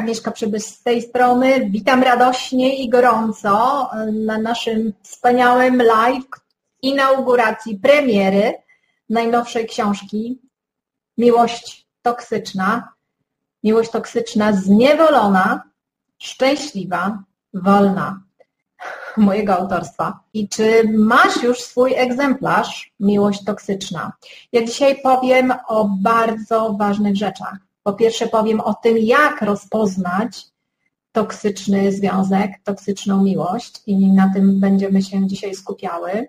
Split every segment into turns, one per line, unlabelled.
Agnieszka Przybys z tej strony. Witam radośnie i gorąco na naszym wspaniałym live inauguracji premiery najnowszej książki Miłość toksyczna. Miłość toksyczna zniewolona, szczęśliwa, wolna mojego autorstwa. I czy masz już swój egzemplarz Miłość toksyczna? Ja dzisiaj powiem o bardzo ważnych rzeczach. Po pierwsze powiem o tym, jak rozpoznać toksyczny związek, toksyczną miłość i na tym będziemy się dzisiaj skupiały.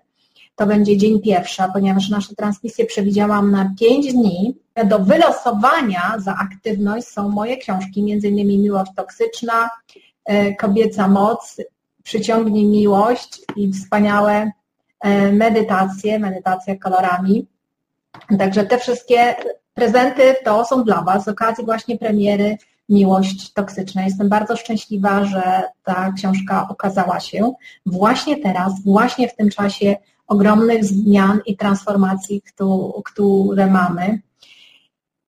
To będzie dzień pierwszy, ponieważ nasze transmisje przewidziałam na 5 dni. Do wylosowania za aktywność są moje książki, innymi Miłość toksyczna, e, Kobieca moc, Przyciągnij miłość i wspaniałe e, medytacje, medytacja kolorami. Także te wszystkie Prezenty to są dla Was z okazji właśnie premiery Miłość Toksyczna. Jestem bardzo szczęśliwa, że ta książka okazała się właśnie teraz, właśnie w tym czasie ogromnych zmian i transformacji, które mamy.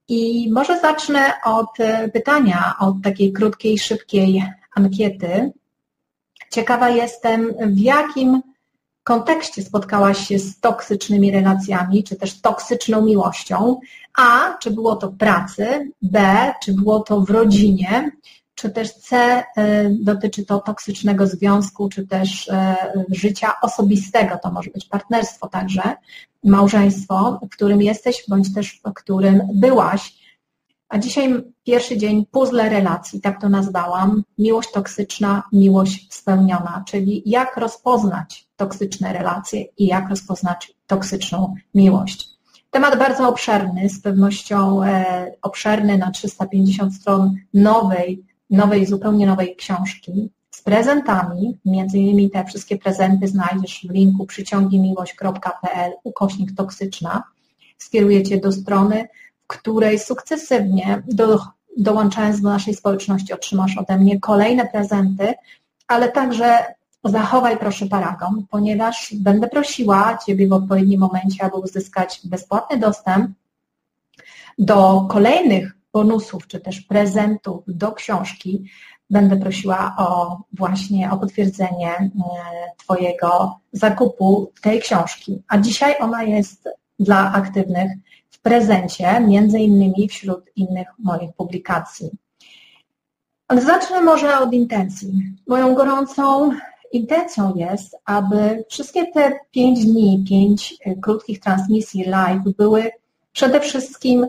I może zacznę od pytania, od takiej krótkiej, szybkiej ankiety. Ciekawa jestem, w jakim kontekście spotkałaś się z toksycznymi relacjami, czy też toksyczną miłością, a czy było to pracy, B, czy było to w rodzinie, czy też C, y, dotyczy to toksycznego związku, czy też y, życia osobistego, to może być partnerstwo także, małżeństwo, w którym jesteś, bądź też w którym byłaś. A dzisiaj pierwszy dzień puzzle relacji, tak to nazwałam. Miłość toksyczna, miłość spełniona, czyli jak rozpoznać toksyczne relacje i jak rozpoznać toksyczną miłość. Temat bardzo obszerny, z pewnością e, obszerny na 350 stron nowej, nowej, zupełnie nowej książki z prezentami. Między innymi te wszystkie prezenty znajdziesz w linku przyciągimiłość.pl ukośnik toksyczna. Skieruję Cię do strony, w której sukcesywnie do, dołączając do naszej społeczności otrzymasz ode mnie kolejne prezenty, ale także zachowaj proszę paragon, ponieważ będę prosiła Ciebie w odpowiednim momencie, aby uzyskać bezpłatny dostęp do kolejnych bonusów, czy też prezentów do książki. Będę prosiła o właśnie o potwierdzenie e, Twojego zakupu tej książki. A dzisiaj ona jest dla aktywnych w prezencie, między innymi wśród innych moich publikacji. Zacznę może od intencji. Moją gorącą intencją jest, aby wszystkie te pięć dni, pięć e, krótkich transmisji live były przede wszystkim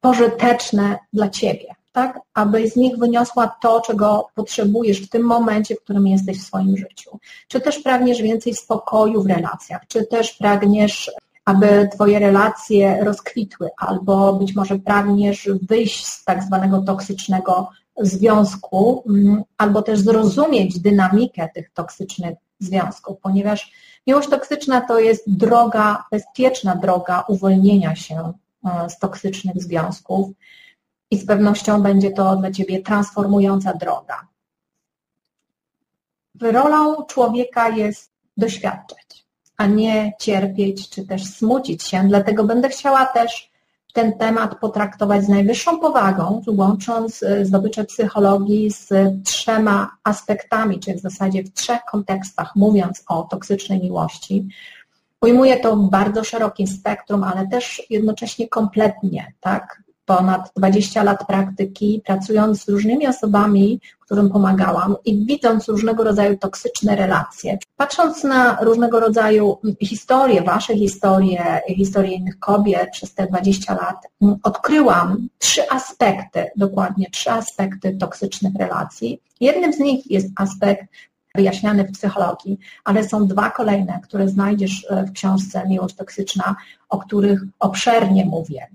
pożyteczne dla Ciebie, tak? Aby z nich wyniosła to, czego potrzebujesz w tym momencie, w którym jesteś w swoim życiu. Czy też pragniesz więcej spokoju w relacjach, czy też pragniesz, aby Twoje relacje rozkwitły, albo być może pragniesz wyjść z tak zwanego toksycznego związku, mm, albo też zrozumieć dynamikę tych toksycznych związków, ponieważ miłość toksyczna to jest droga, bezpieczna droga uwolnienia się e, z toksycznych związków i z pewnością będzie to dla Ciebie transformująca droga. Rolą człowieka jest doświadczać, a nie cierpieć czy też smucić się, dlatego będę chciała też ten temat potraktować z najwyższą powagą, łącząc e, zdobycze psychologii z trzema aspektami, czyli w zasadzie w trzech kontekstach, mówiąc o toksycznej miłości. Ujmuję to bardzo szerokim spektrum, ale też jednocześnie kompletnie, tak? ponad 20 lat praktyki, pracując z różnymi osobami, którym pomagałam i widząc różnego rodzaju toksyczne relacje. Patrząc na różnego rodzaju historie, wasze historie, historie innych kobiet przez te 20 lat, odkryłam trzy aspekty, dokładnie trzy aspekty toksycznych relacji. Jednym z nich jest aspekt wyjaśniany w psychologii, ale są dwa kolejne, które znajdziesz w książce Miłość Toksyczna, o których obszernie mówię.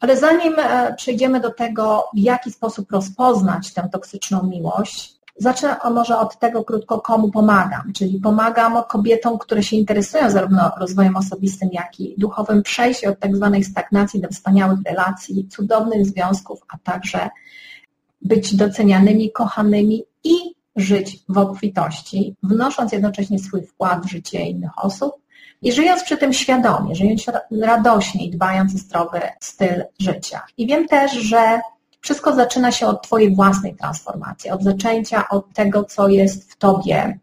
Ale zanim e, przejdziemy do tego, w jaki sposób rozpoznać tę toksyczną miłość, zacznę może od tego krótko, komu pomagam. Czyli pomagam kobietom, które się interesują zarówno rozwojem osobistym, jak i duchowym, przejść od tak zwanej stagnacji do wspaniałych relacji, cudownych związków, a także być docenianymi, kochanymi i żyć w obfitości, wnosząc jednocześnie swój wkład w życie innych osób i żyjąc przy tym świadomie, żyjąc radośnie i dbając o zdrowy styl życia. I wiem też, że Wszystko zaczyna się od Twojej własnej transformacji, od zaczęcia od tego, co jest w Tobie,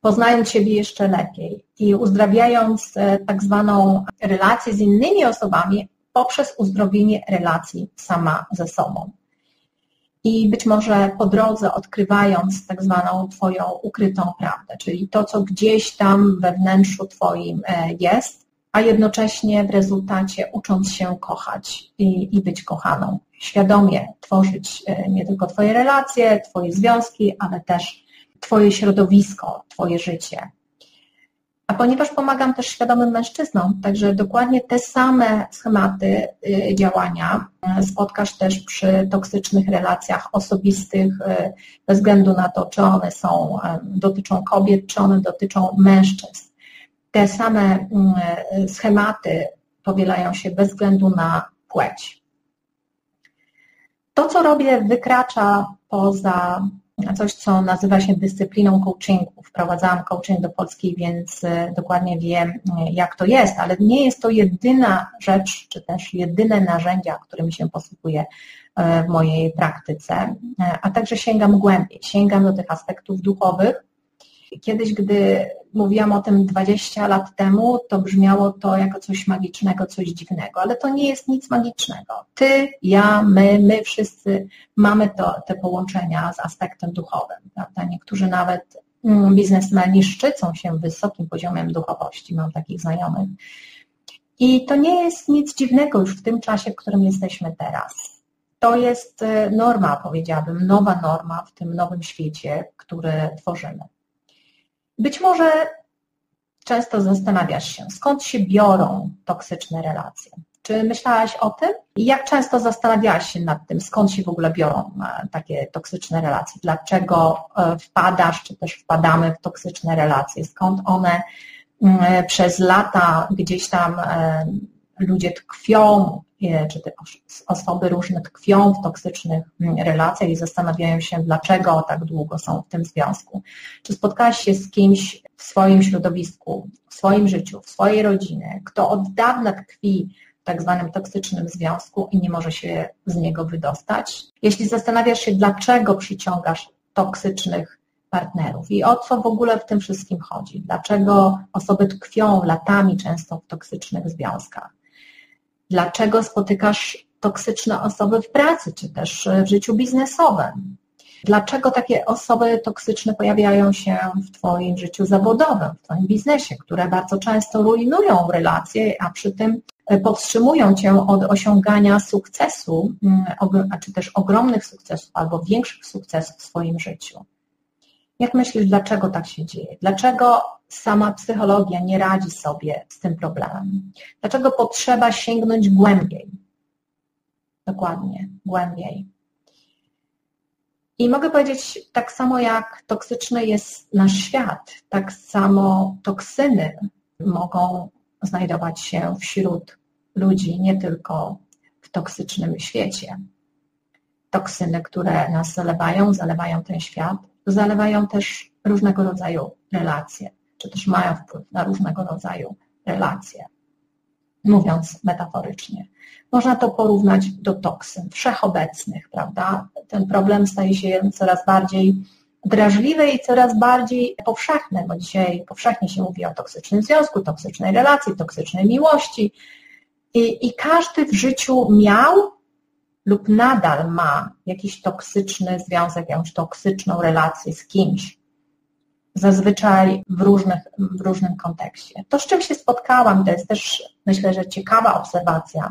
poznając siebie jeszcze lepiej i uzdrawiając e, tak zwaną relację z innymi osobami poprzez uzdrowienie relacji sama ze sobą. I być może po drodze odkrywając tak zwaną Twoją ukrytą prawdę, czyli to, co gdzieś tam we wnętrzu Twoim e, jest, a jednocześnie w rezultacie ucząc się kochać i, i być kochaną. Świadomie tworzyć e, nie tylko Twoje relacje, Twoje związki, ale też Twoje środowisko, Twoje życie. A ponieważ pomagam też świadomym mężczyznom, także dokładnie te same schematy y, działania y, spotkasz też przy toksycznych relacjach osobistych, y, bez względu na to, czy one są, dotyczą kobiet, czy one dotyczą mężczyzn. Te same schematy powielają się bez względu na płeć. To, co robię, wykracza poza coś, co nazywa się dyscypliną coachingu. Wprowadzałam coaching do Polski, więc e, dokładnie wiem, e, jak to jest, ale nie jest to jedyna rzecz, czy też jedyne narzędzia, którymi się posługuję e, w mojej praktyce, a także sięgam głębiej, sięgam do tych aspektów duchowych, Kiedyś, gdy mówiłam o tym 20 lat temu, to brzmiało to jako coś magicznego, coś dziwnego, ale to nie jest nic magicznego. Ty, ja, my, my wszyscy mamy to, te połączenia z aspektem duchowym. Prawda? Niektórzy nawet mm, biznesmeni szczycą się wysokim poziomem duchowości. Mam takich znajomych. I to nie jest nic dziwnego już w tym czasie, w którym jesteśmy teraz. To jest e, norma, powiedziałabym, nowa norma w tym nowym świecie, który tworzymy. Być może często zastanawiasz się, skąd się biorą toksyczne relacje. Czy myślałaś o tym? I jak często zastanawiałaś się nad tym, skąd się w ogóle biorą e, takie toksyczne relacje? Dlaczego e, wpadasz, czy też wpadamy w toksyczne relacje? Skąd one mm, przez lata gdzieś tam e, ludzie tkwią, czy te osoby różne tkwią w toksycznych mm, relacjach i zastanawiają się, dlaczego tak długo są w tym związku. Czy spotkałaś się z kimś w swoim środowisku, w swoim życiu, w swojej rodzinie, kto od dawna tkwi w tak zwanym toksycznym związku i nie może się z niego wydostać? Jeśli zastanawiasz się, dlaczego przyciągasz toksycznych partnerów i o co w ogóle w tym wszystkim chodzi, dlaczego osoby tkwią latami często w toksycznych związkach, Dlaczego spotykasz toksyczne osoby w pracy, czy też w życiu biznesowym? Dlaczego takie osoby toksyczne pojawiają się w Twoim życiu zawodowym, w Twoim biznesie, które bardzo często rujnują relacje, a przy tym powstrzymują Cię od osiągania sukcesu, mm, czy też ogromnych sukcesów albo większych sukcesów w swoim życiu? Jak myślisz, dlaczego tak się dzieje? Dlaczego sama psychologia nie radzi sobie z tym problemem? Dlaczego potrzeba sięgnąć głębiej? Dokładnie, głębiej. I mogę powiedzieć, tak samo jak toksyczny jest nasz świat, tak samo toksyny mogą znajdować się wśród ludzi, nie tylko w toksycznym świecie. Toksyny, które nas zalewają, zalewają ten świat, zalewają też różnego rodzaju relacje, czy też mają wpływ na różnego rodzaju relacje. Mówiąc metaforycznie. Można to porównać do toksyn wszechobecnych, prawda? Ten problem staje się coraz bardziej drażliwy i coraz bardziej powszechny, bo dzisiaj powszechnie się mówi o toksycznym związku, toksycznej relacji, toksycznej miłości. I, i każdy w życiu miał lub nadal ma jakiś toksyczny związek, jakąś toksyczną relację z kimś, zazwyczaj w, różnych, w różnym kontekście. To, z czym się spotkałam, to jest też myślę, że ciekawa obserwacja,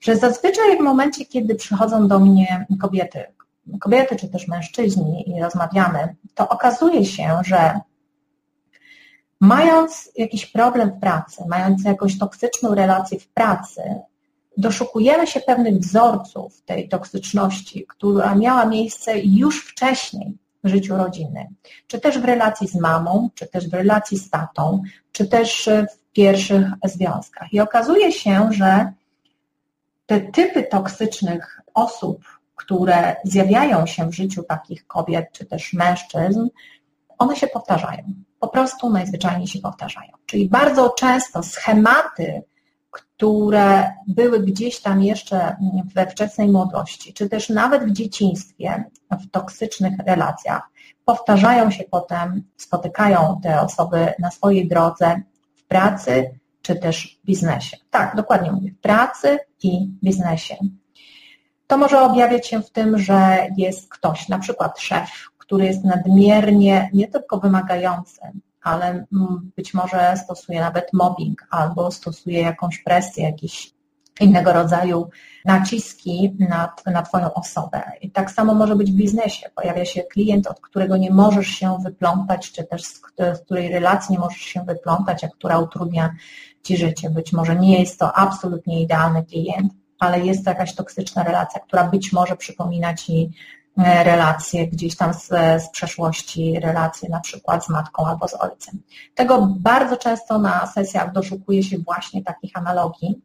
że zazwyczaj w momencie, kiedy przychodzą do mnie kobiety, kobiety czy też mężczyźni i rozmawiamy, to okazuje się, że mając jakiś problem w pracy, mając jakąś toksyczną relację w pracy, doszukujemy się pewnych wzorców tej toksyczności, która miała miejsce już wcześniej w życiu rodziny, czy też w relacji z mamą, czy też w relacji z tatą, czy też w pierwszych związkach. I okazuje się, że te typy toksycznych osób, które zjawiają się w życiu takich kobiet, czy też mężczyzn, one się powtarzają. Po prostu najzwyczajniej się powtarzają. Czyli bardzo często schematy które były gdzieś tam jeszcze we wczesnej młodości, czy też nawet w dzieciństwie, w toksycznych relacjach, powtarzają się potem, spotykają te osoby na swojej drodze w pracy, czy też biznesie. Tak, dokładnie mówię, w pracy i biznesie. To może objawiać się w tym, że jest ktoś, na przykład szef, który jest nadmiernie nie tylko wymagający, ale mm, być może stosuje nawet mobbing albo stosuje jakąś presję, jakiś innego rodzaju naciski na, na Twoją osobę. I tak samo może być w biznesie. Pojawia się klient, od którego nie możesz się wyplątać, czy też z, z której relacji nie możesz się wyplątać, a która utrudnia Ci życie. Być może nie jest to absolutnie idealny klient, ale jest to jakaś toksyczna relacja, która być może przypomina Ci relacje gdzieś tam z, z przeszłości, relacje na przykład z matką albo z ojcem. Tego bardzo często na sesjach doszukuje się właśnie takich analogii,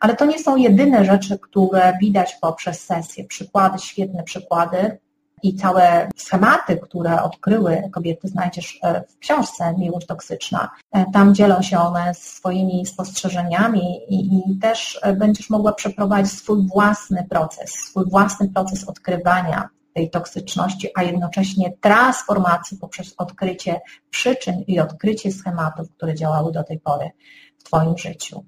ale to nie są jedyne rzeczy, które widać poprzez sesję. Przykłady, świetne przykłady i całe schematy, które odkryły kobiety, znajdziesz e, w książce Miłość Toksyczna. E, tam dzielą się one swoimi spostrzeżeniami i, i też e, będziesz mogła przeprowadzić swój własny proces, swój własny proces odkrywania tej toksyczności, a jednocześnie transformacji poprzez odkrycie przyczyn i odkrycie schematów, które działały do tej pory w Twoim życiu.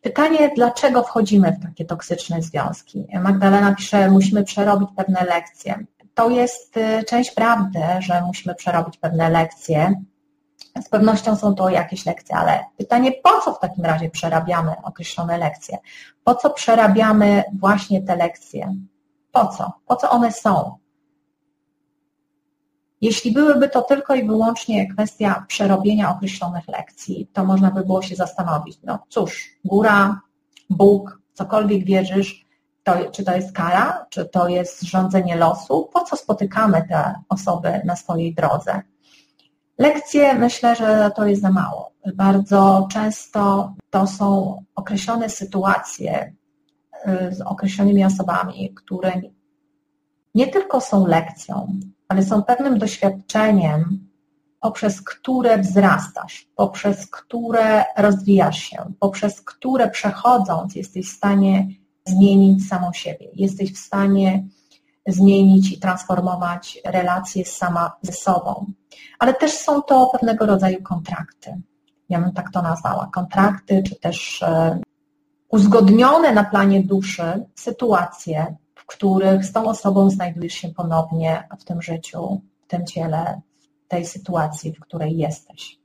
Pytanie, dlaczego wchodzimy w takie toksyczne związki? Magdalena pisze, musimy przerobić pewne lekcje. To jest y, część prawdy, że musimy przerobić pewne lekcje. Z pewnością są to jakieś lekcje, ale pytanie, po co w takim razie przerabiamy określone lekcje? Po co przerabiamy właśnie te lekcje? Po co? Po co one są? Jeśli byłyby to tylko i wyłącznie kwestia przerobienia określonych lekcji, to można by było się zastanowić, no cóż, góra, Bóg, cokolwiek wierzysz, to, czy to jest kara, czy to jest rządzenie losu, po co spotykamy te osoby na swojej drodze? Lekcje myślę, że to jest za mało. Bardzo często to są określone sytuacje z określonymi osobami, które nie tylko są lekcją, ale są pewnym doświadczeniem, poprzez które wzrastasz, poprzez które rozwijasz się, poprzez które przechodząc jesteś w stanie zmienić samą siebie, jesteś w stanie zmienić i transformować relacje sama ze sobą. Ale też są to pewnego rodzaju kontrakty. Ja bym tak to nazwała. Kontrakty, czy też e, uzgodnione na planie duszy sytuacje, których z tą osobą znajdujesz się ponownie w tym życiu, w tym ciele, w tej sytuacji, w której jesteś.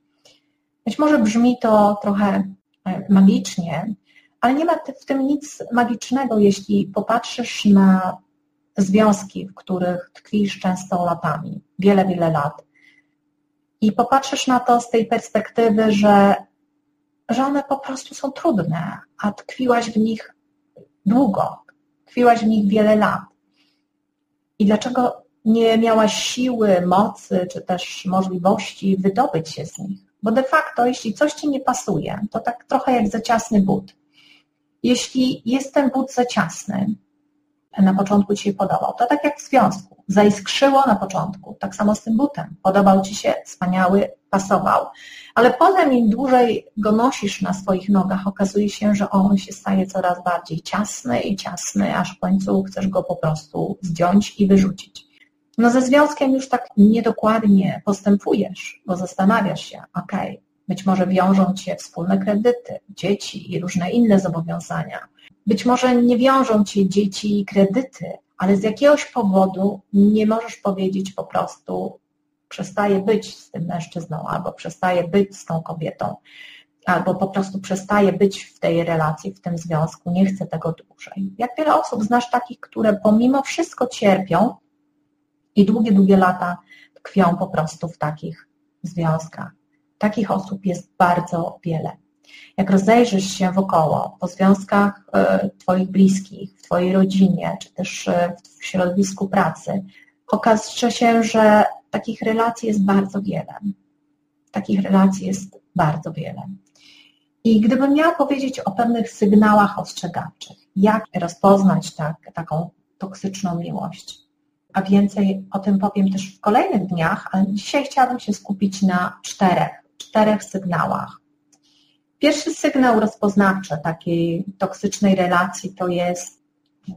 Być może brzmi to trochę e, magicznie, ale nie ma w tym nic magicznego, jeśli popatrzysz na związki, w których tkwisz często latami, wiele, wiele lat. I popatrzysz na to z tej perspektywy, że, że one po prostu są trudne, a tkwiłaś w nich długo, tkwiłaś w nich wiele lat. I dlaczego nie miałaś siły, mocy, czy też możliwości wydobyć się z nich? Bo de facto, jeśli coś ci nie pasuje, to tak trochę jak za ciasny but. Jeśli jest ten but za ciasny, na początku Ci się podobał, to tak jak w związku, zaiskrzyło na początku, tak samo z tym butem. Podobał Ci się, wspaniały, pasował, ale potem im dłużej go nosisz na swoich nogach, okazuje się, że on się staje coraz bardziej ciasny i ciasny, aż w końcu chcesz go po prostu zdjąć i wyrzucić. No ze związkiem już tak niedokładnie postępujesz, bo zastanawiasz się, ok, być może wiążą Cię wspólne kredyty, dzieci i różne inne zobowiązania. Być może nie wiążą Cię dzieci i kredyty, ale z jakiegoś powodu nie możesz powiedzieć po prostu, przestaje być z tym mężczyzną, albo przestaje być z tą kobietą, albo po prostu przestaje być w tej relacji, w tym związku, nie chce tego dłużej. Jak wiele osób znasz takich, które pomimo wszystko cierpią i długie, długie lata tkwią po prostu w takich związkach. Takich osób jest bardzo wiele. Jak rozejrzysz się wokoło, po związkach e, Twoich bliskich, w Twojej rodzinie, czy też e, w środowisku pracy, okaże się, że takich relacji jest bardzo wiele. Takich relacji jest bardzo wiele. I gdybym miała powiedzieć o pewnych sygnałach ostrzegawczych, jak rozpoznać tak, taką toksyczną miłość, a więcej o tym powiem też w kolejnych dniach, ale dzisiaj chciałabym się skupić na czterech, czterech sygnałach. Pierwszy sygnał rozpoznawczy takiej toksycznej relacji to jest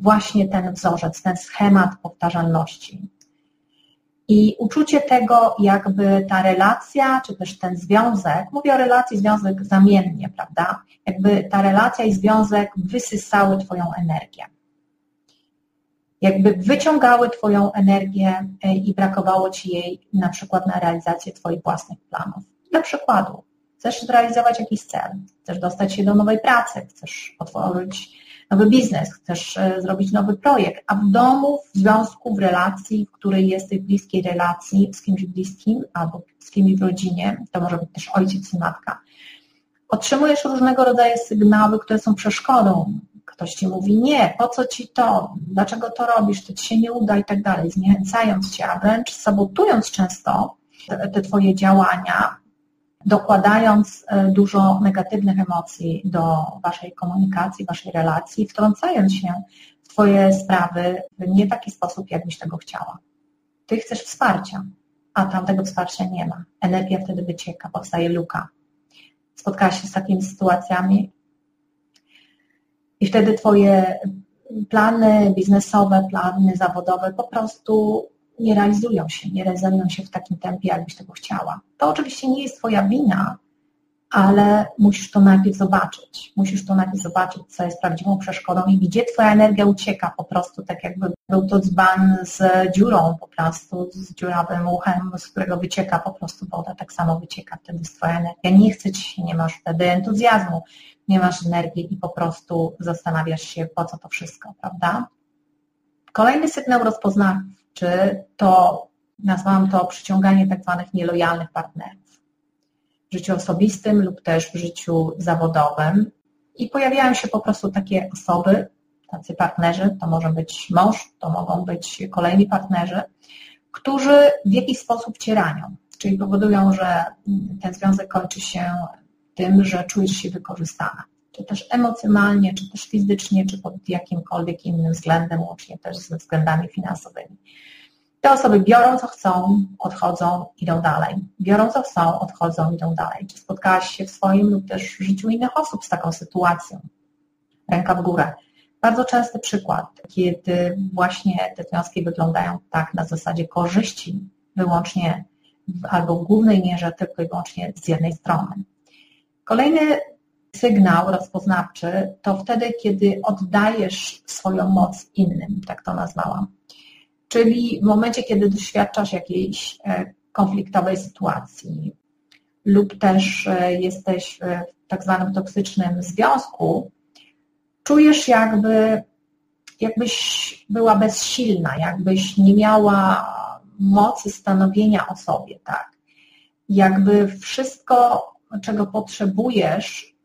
właśnie ten wzorzec, ten schemat powtarzalności. I uczucie tego, jakby ta relacja, czy też ten związek, mówię o relacji, związek zamiennie, prawda? Jakby ta relacja i związek wysysały Twoją energię. Jakby wyciągały Twoją energię e, i brakowało Ci jej na przykład na realizację Twoich własnych planów. Dla przykładu, chcesz zrealizować jakiś cel, chcesz dostać się do nowej pracy, chcesz otworzyć nowy biznes, chcesz e, zrobić nowy projekt, a w domu, w związku, w relacji, w której jesteś w bliskiej relacji z kimś bliskim albo z kimś w rodzinie, to może być też ojciec i matka, otrzymujesz różnego rodzaju sygnały, które są przeszkodą. Ktoś ci mówi, nie, po co ci to, dlaczego to robisz, to ci się nie uda i tak dalej, zniechęcając cię, a wręcz sabotując często te, te twoje działania, dokładając e, dużo negatywnych emocji do Waszej komunikacji, Waszej relacji, wtrącając się w Twoje sprawy w nie taki sposób, jakbyś tego chciała. Ty chcesz wsparcia, a tam tego wsparcia nie ma. Energia wtedy wycieka, powstaje luka. Spotkałaś się z takimi sytuacjami i wtedy Twoje plany biznesowe, plany zawodowe po prostu nie realizują się, nie realizują się w takim tempie, jakbyś tego chciała. To oczywiście nie jest Twoja wina, ale musisz to najpierw zobaczyć. Musisz to najpierw zobaczyć, co jest prawdziwą przeszkodą i gdzie Twoja energia ucieka po prostu, tak jakby był to dzban z dziurą po prostu, z dziurawym uchem, z którego wycieka po prostu woda, tak samo wycieka wtedy z Twoja energia. Nie chce Ci się, nie masz wtedy entuzjazmu, nie masz energii i po prostu zastanawiasz się, po co to wszystko, prawda? Kolejny sygnał rozpoznawczy czy to, nazwałam to przyciąganie tak zwanych nielojalnych partnerów. W życiu osobistym lub też w życiu zawodowym. I pojawiają się po prostu takie osoby, tacy partnerzy, to może być mąż, to mogą być kolejni partnerzy, którzy w jakiś sposób cię ranią, czyli powodują, że ten związek kończy się tym, że czujesz się wykorzystana czy też emocjonalnie, czy też fizycznie, czy pod jakimkolwiek innym względem, łącznie też ze względami finansowymi. Te osoby biorą co chcą, odchodzą, idą dalej. Biorą co chcą, odchodzą, idą dalej. Czy spotkałaś się w swoim lub też w życiu innych osób z taką sytuacją? Ręka w górę. Bardzo częsty przykład, kiedy właśnie te związki wyglądają tak na zasadzie korzyści wyłącznie albo w głównej mierze tylko i wyłącznie z jednej strony. Kolejny sygnał rozpoznawczy to wtedy, kiedy oddajesz swoją moc innym, tak to nazwałam. Czyli w momencie, kiedy doświadczasz jakiejś e, konfliktowej sytuacji lub też e, jesteś w tak zwanym toksycznym związku, czujesz jakby, jakbyś była bezsilna, jakbyś nie miała mocy stanowienia o sobie, tak? Jakby wszystko, czego potrzebujesz,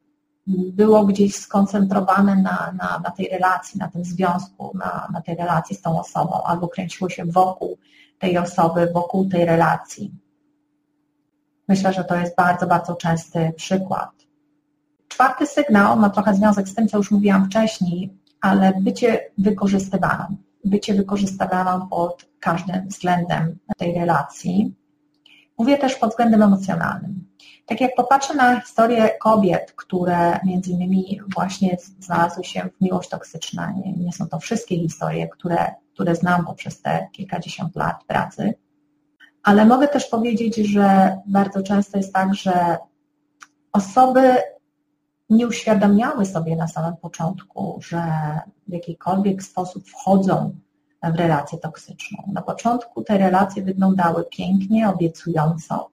było gdzieś skoncentrowane na, na, na tej relacji, na tym związku, na, na tej relacji z tą osobą, albo kręciło się wokół tej osoby, wokół tej relacji. Myślę, że to jest bardzo, bardzo częsty przykład. Czwarty sygnał ma trochę związek z tym, co już mówiłam wcześniej, ale bycie wykorzystywaną. Bycie wykorzystywaną pod każdym względem tej relacji. Mówię też pod względem emocjonalnym. Tak jak popatrzę na historię kobiet, które między innymi właśnie znalazły się w miłość toksyczna, nie, nie są to wszystkie historie, które, które znam poprzez te kilkadziesiąt lat pracy, ale mogę też powiedzieć, że bardzo często jest tak, że osoby nie uświadamiały sobie na samym początku, że w jakikolwiek sposób wchodzą w relację toksyczną. Na początku te relacje wyglądały pięknie, obiecująco,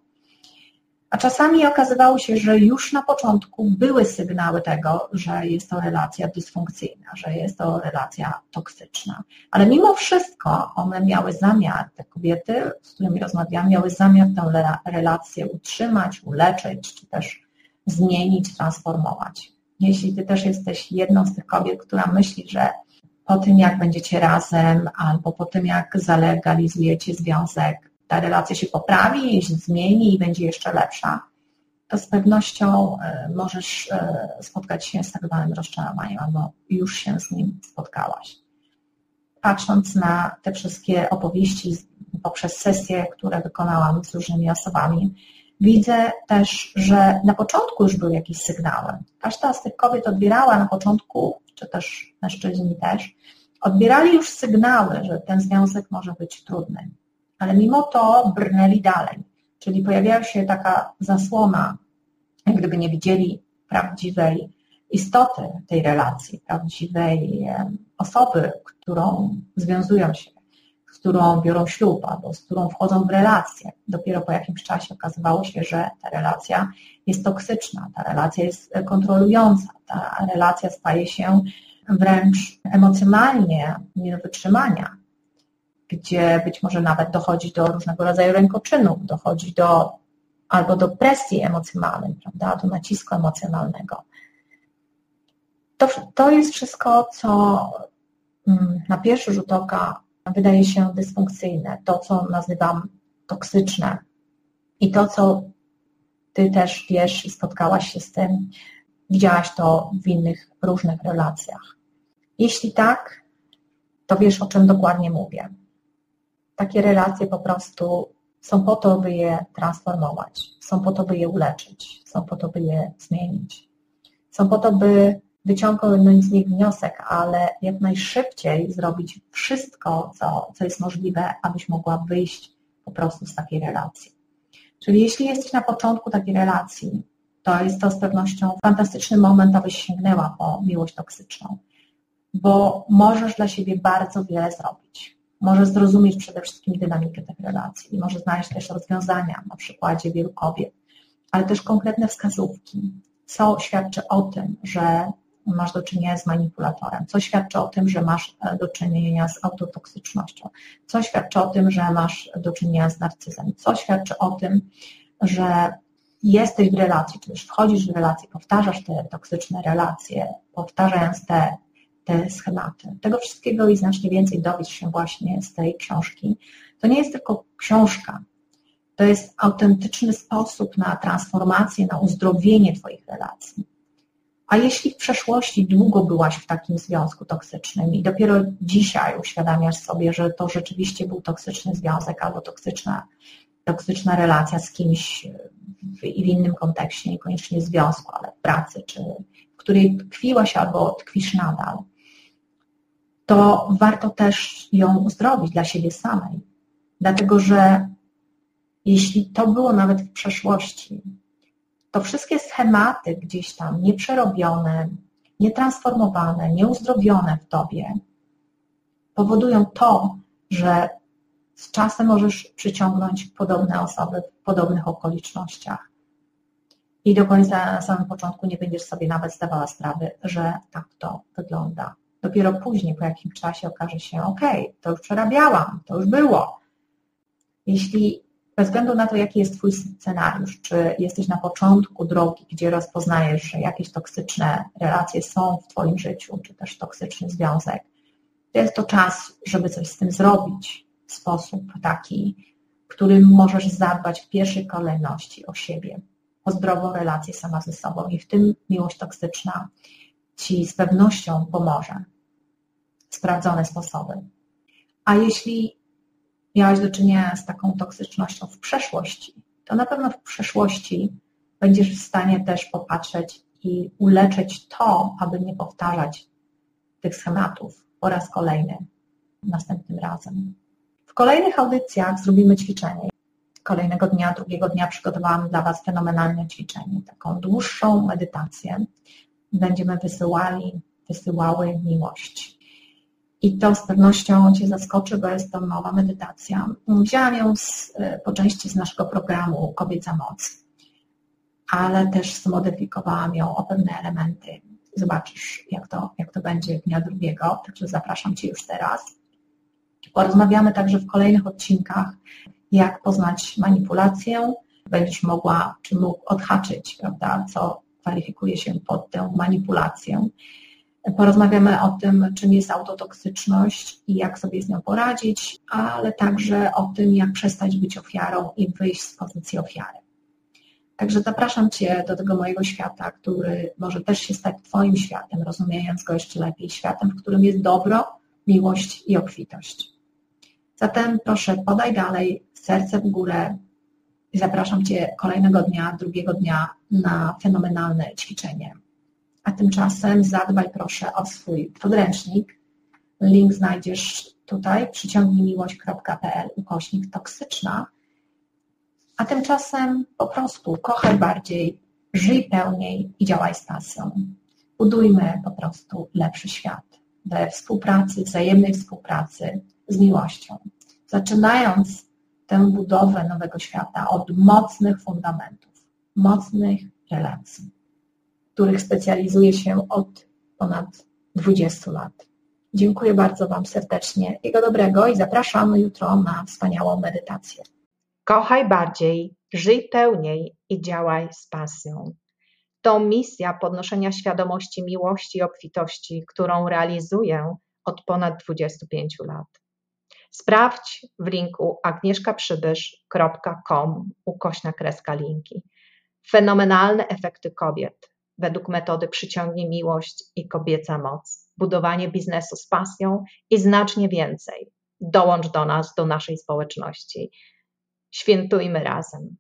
a czasami okazywało się, że już na początku były sygnały tego, że jest to relacja dysfunkcyjna, że jest to relacja toksyczna. Ale mimo wszystko one miały zamiar, te kobiety, z którymi rozmawiałam, miały zamiar tę relację utrzymać, uleczyć, czy też zmienić, transformować. Jeśli Ty też jesteś jedną z tych kobiet, która myśli, że po tym, jak będziecie razem, albo po tym, jak zalegalizujecie związek, ta relacja się poprawi, zmieni i będzie jeszcze lepsza, to z pewnością e, możesz e, spotkać się z tak zwanym rozczarowaniem, albo już się z nim spotkałaś. Patrząc na te wszystkie opowieści poprzez sesje, które wykonałam z różnymi osobami, Widzę też, że na początku już były jakieś sygnały. Każda z tych kobiet odbierała na początku, czy też mężczyźni też, odbierali już sygnały, że ten związek może być trudny. Ale mimo to brnęli dalej. Czyli pojawiała się taka zasłona, jak gdyby nie widzieli prawdziwej istoty tej relacji, prawdziwej osoby, którą związują się, z którą biorą ślub albo z którą wchodzą w relację. Dopiero po jakimś czasie okazywało się, że ta relacja jest toksyczna, ta relacja jest kontrolująca, ta relacja staje się wręcz emocjonalnie nie do wytrzymania, gdzie być może nawet dochodzi do różnego rodzaju rękoczynów, dochodzi do albo do presji emocjonalnej, prawda, do nacisku emocjonalnego. To, to jest wszystko, co mm, na pierwszy rzut oka wydaje się dysfunkcyjne, to, co nazywam toksyczne i to, co Ty też wiesz i spotkałaś się z tym, widziałaś to w innych różnych relacjach. Jeśli tak, to wiesz, o czym dokładnie mówię. Takie relacje po prostu są po to, by je transformować, są po to, by je uleczyć, są po to, by je zmienić. Są po to, by wyciągnąć z nich wniosek, ale jak najszybciej zrobić wszystko, co, co jest możliwe, abyś mogła wyjść po prostu z takiej relacji. Czyli jeśli jesteś na początku takiej relacji, to jest to z pewnością fantastyczny moment, abyś sięgnęła po miłość toksyczną, bo możesz dla siebie bardzo wiele zrobić. Możesz zrozumieć przede wszystkim dynamikę tych relacji i możesz znaleźć też rozwiązania na przykładzie wielu kobiet, ale też konkretne wskazówki, co świadczy o tym, że masz do czynienia z manipulatorem, co świadczy o tym, że masz e, do czynienia z autotoksycznością, co świadczy o tym, że masz do czynienia z narcyzem, co świadczy o tym, że jesteś w relacji, czy też wchodzisz w relację, powtarzasz te toksyczne relacje, powtarzając te, te schematy. Tego wszystkiego i znacznie więcej dowiesz się właśnie z tej książki. To nie jest tylko książka, to jest autentyczny sposób na transformację, na uzdrowienie Twoich relacji. A jeśli w przeszłości długo byłaś w takim związku toksycznym i dopiero dzisiaj uświadamiasz sobie, że to rzeczywiście był toksyczny związek albo toksyczna, toksyczna relacja z kimś w, w innym kontekście, niekoniecznie związku, ale w pracy, czy w której tkwiłaś albo tkwisz nadal, to warto też ją uzdrowić dla siebie samej. Dlatego, że jeśli to było nawet w przeszłości, to wszystkie schematy gdzieś tam nieprzerobione, nietransformowane, nieuzdrowione w tobie powodują to, że z czasem możesz przyciągnąć podobne osoby w podobnych okolicznościach. I do końca na samym początku nie będziesz sobie nawet zdawała sprawy, że tak to wygląda. Dopiero później, po jakimś czasie okaże się, ok, to już przerabiałam, to już było. Jeśli bez względu na to, jaki jest Twój scenariusz, czy jesteś na początku drogi, gdzie rozpoznajesz, że jakieś toksyczne relacje są w Twoim życiu, czy też toksyczny związek, to jest to czas, żeby coś z tym zrobić w sposób taki, którym możesz zadbać w pierwszej kolejności o siebie, o zdrową relację sama ze sobą i w tym miłość toksyczna Ci z pewnością pomoże. Sprawdzone sposoby. A jeśli miałaś do czynienia z taką toksycznością w przeszłości, to na pewno w przyszłości będziesz w stanie też popatrzeć i uleczyć to, aby nie powtarzać tych schematów po raz kolejny następnym razem. W kolejnych audycjach zrobimy ćwiczenie. Kolejnego dnia, drugiego dnia przygotowałam dla Was fenomenalne ćwiczenie, taką dłuższą medytację. Będziemy wysyłali, wysyłały miłość i to z pewnością Cię zaskoczy, bo jest to nowa medytacja. Wzięłam ją z, e, po części z naszego programu Kobieca Moc, ale też zmodyfikowałam ją o pewne elementy. Zobaczysz, jak to, jak to będzie dnia drugiego, także zapraszam Cię już teraz. Porozmawiamy także w kolejnych odcinkach, jak poznać manipulację. Będziesz mogła, czy mógł odhaczyć, prawda, co kwalifikuje się pod tę manipulację Porozmawiamy o tym, czym jest autotoksyczność i jak sobie z nią poradzić, ale także o tym, jak przestać być ofiarą i wyjść z pozycji ofiary. Także zapraszam Cię do tego mojego świata, który może też się stać Twoim światem, rozumiejąc go jeszcze lepiej, światem, w którym jest dobro, miłość i obfitość. Zatem proszę, podaj dalej serce w górę, i zapraszam Cię kolejnego dnia, drugiego dnia na fenomenalne ćwiczenie. A tymczasem zadbaj proszę o swój podręcznik. Link znajdziesz tutaj przyciągnijmiłość.pl ukośnik toksyczna. A tymczasem po prostu kochaj bardziej, żyj pełniej i działaj z pasją. Budujmy po prostu lepszy świat we współpracy, wzajemnej współpracy z miłością. Zaczynając tę budowę nowego świata od mocnych fundamentów, mocnych relacji, których specjalizuję się od ponad 20 lat. Dziękuję bardzo Wam serdecznie. Jego dobrego i zapraszamy jutro na wspaniałą medytację.
Kochaj bardziej, żyj pełniej i działaj z pasją. To misja podnoszenia świadomości miłości i obfitości, którą realizuję od ponad 25 lat. Sprawdź w linku agnieszkaprzybysz.com ukośna kreska linki. Fenomenalne efekty kobiet według metody Przyciągnij Miłość i Kobieca Moc. Budowanie biznesu z pasją i znacznie więcej. Dołącz do nas, do naszej społeczności. Świętujmy razem.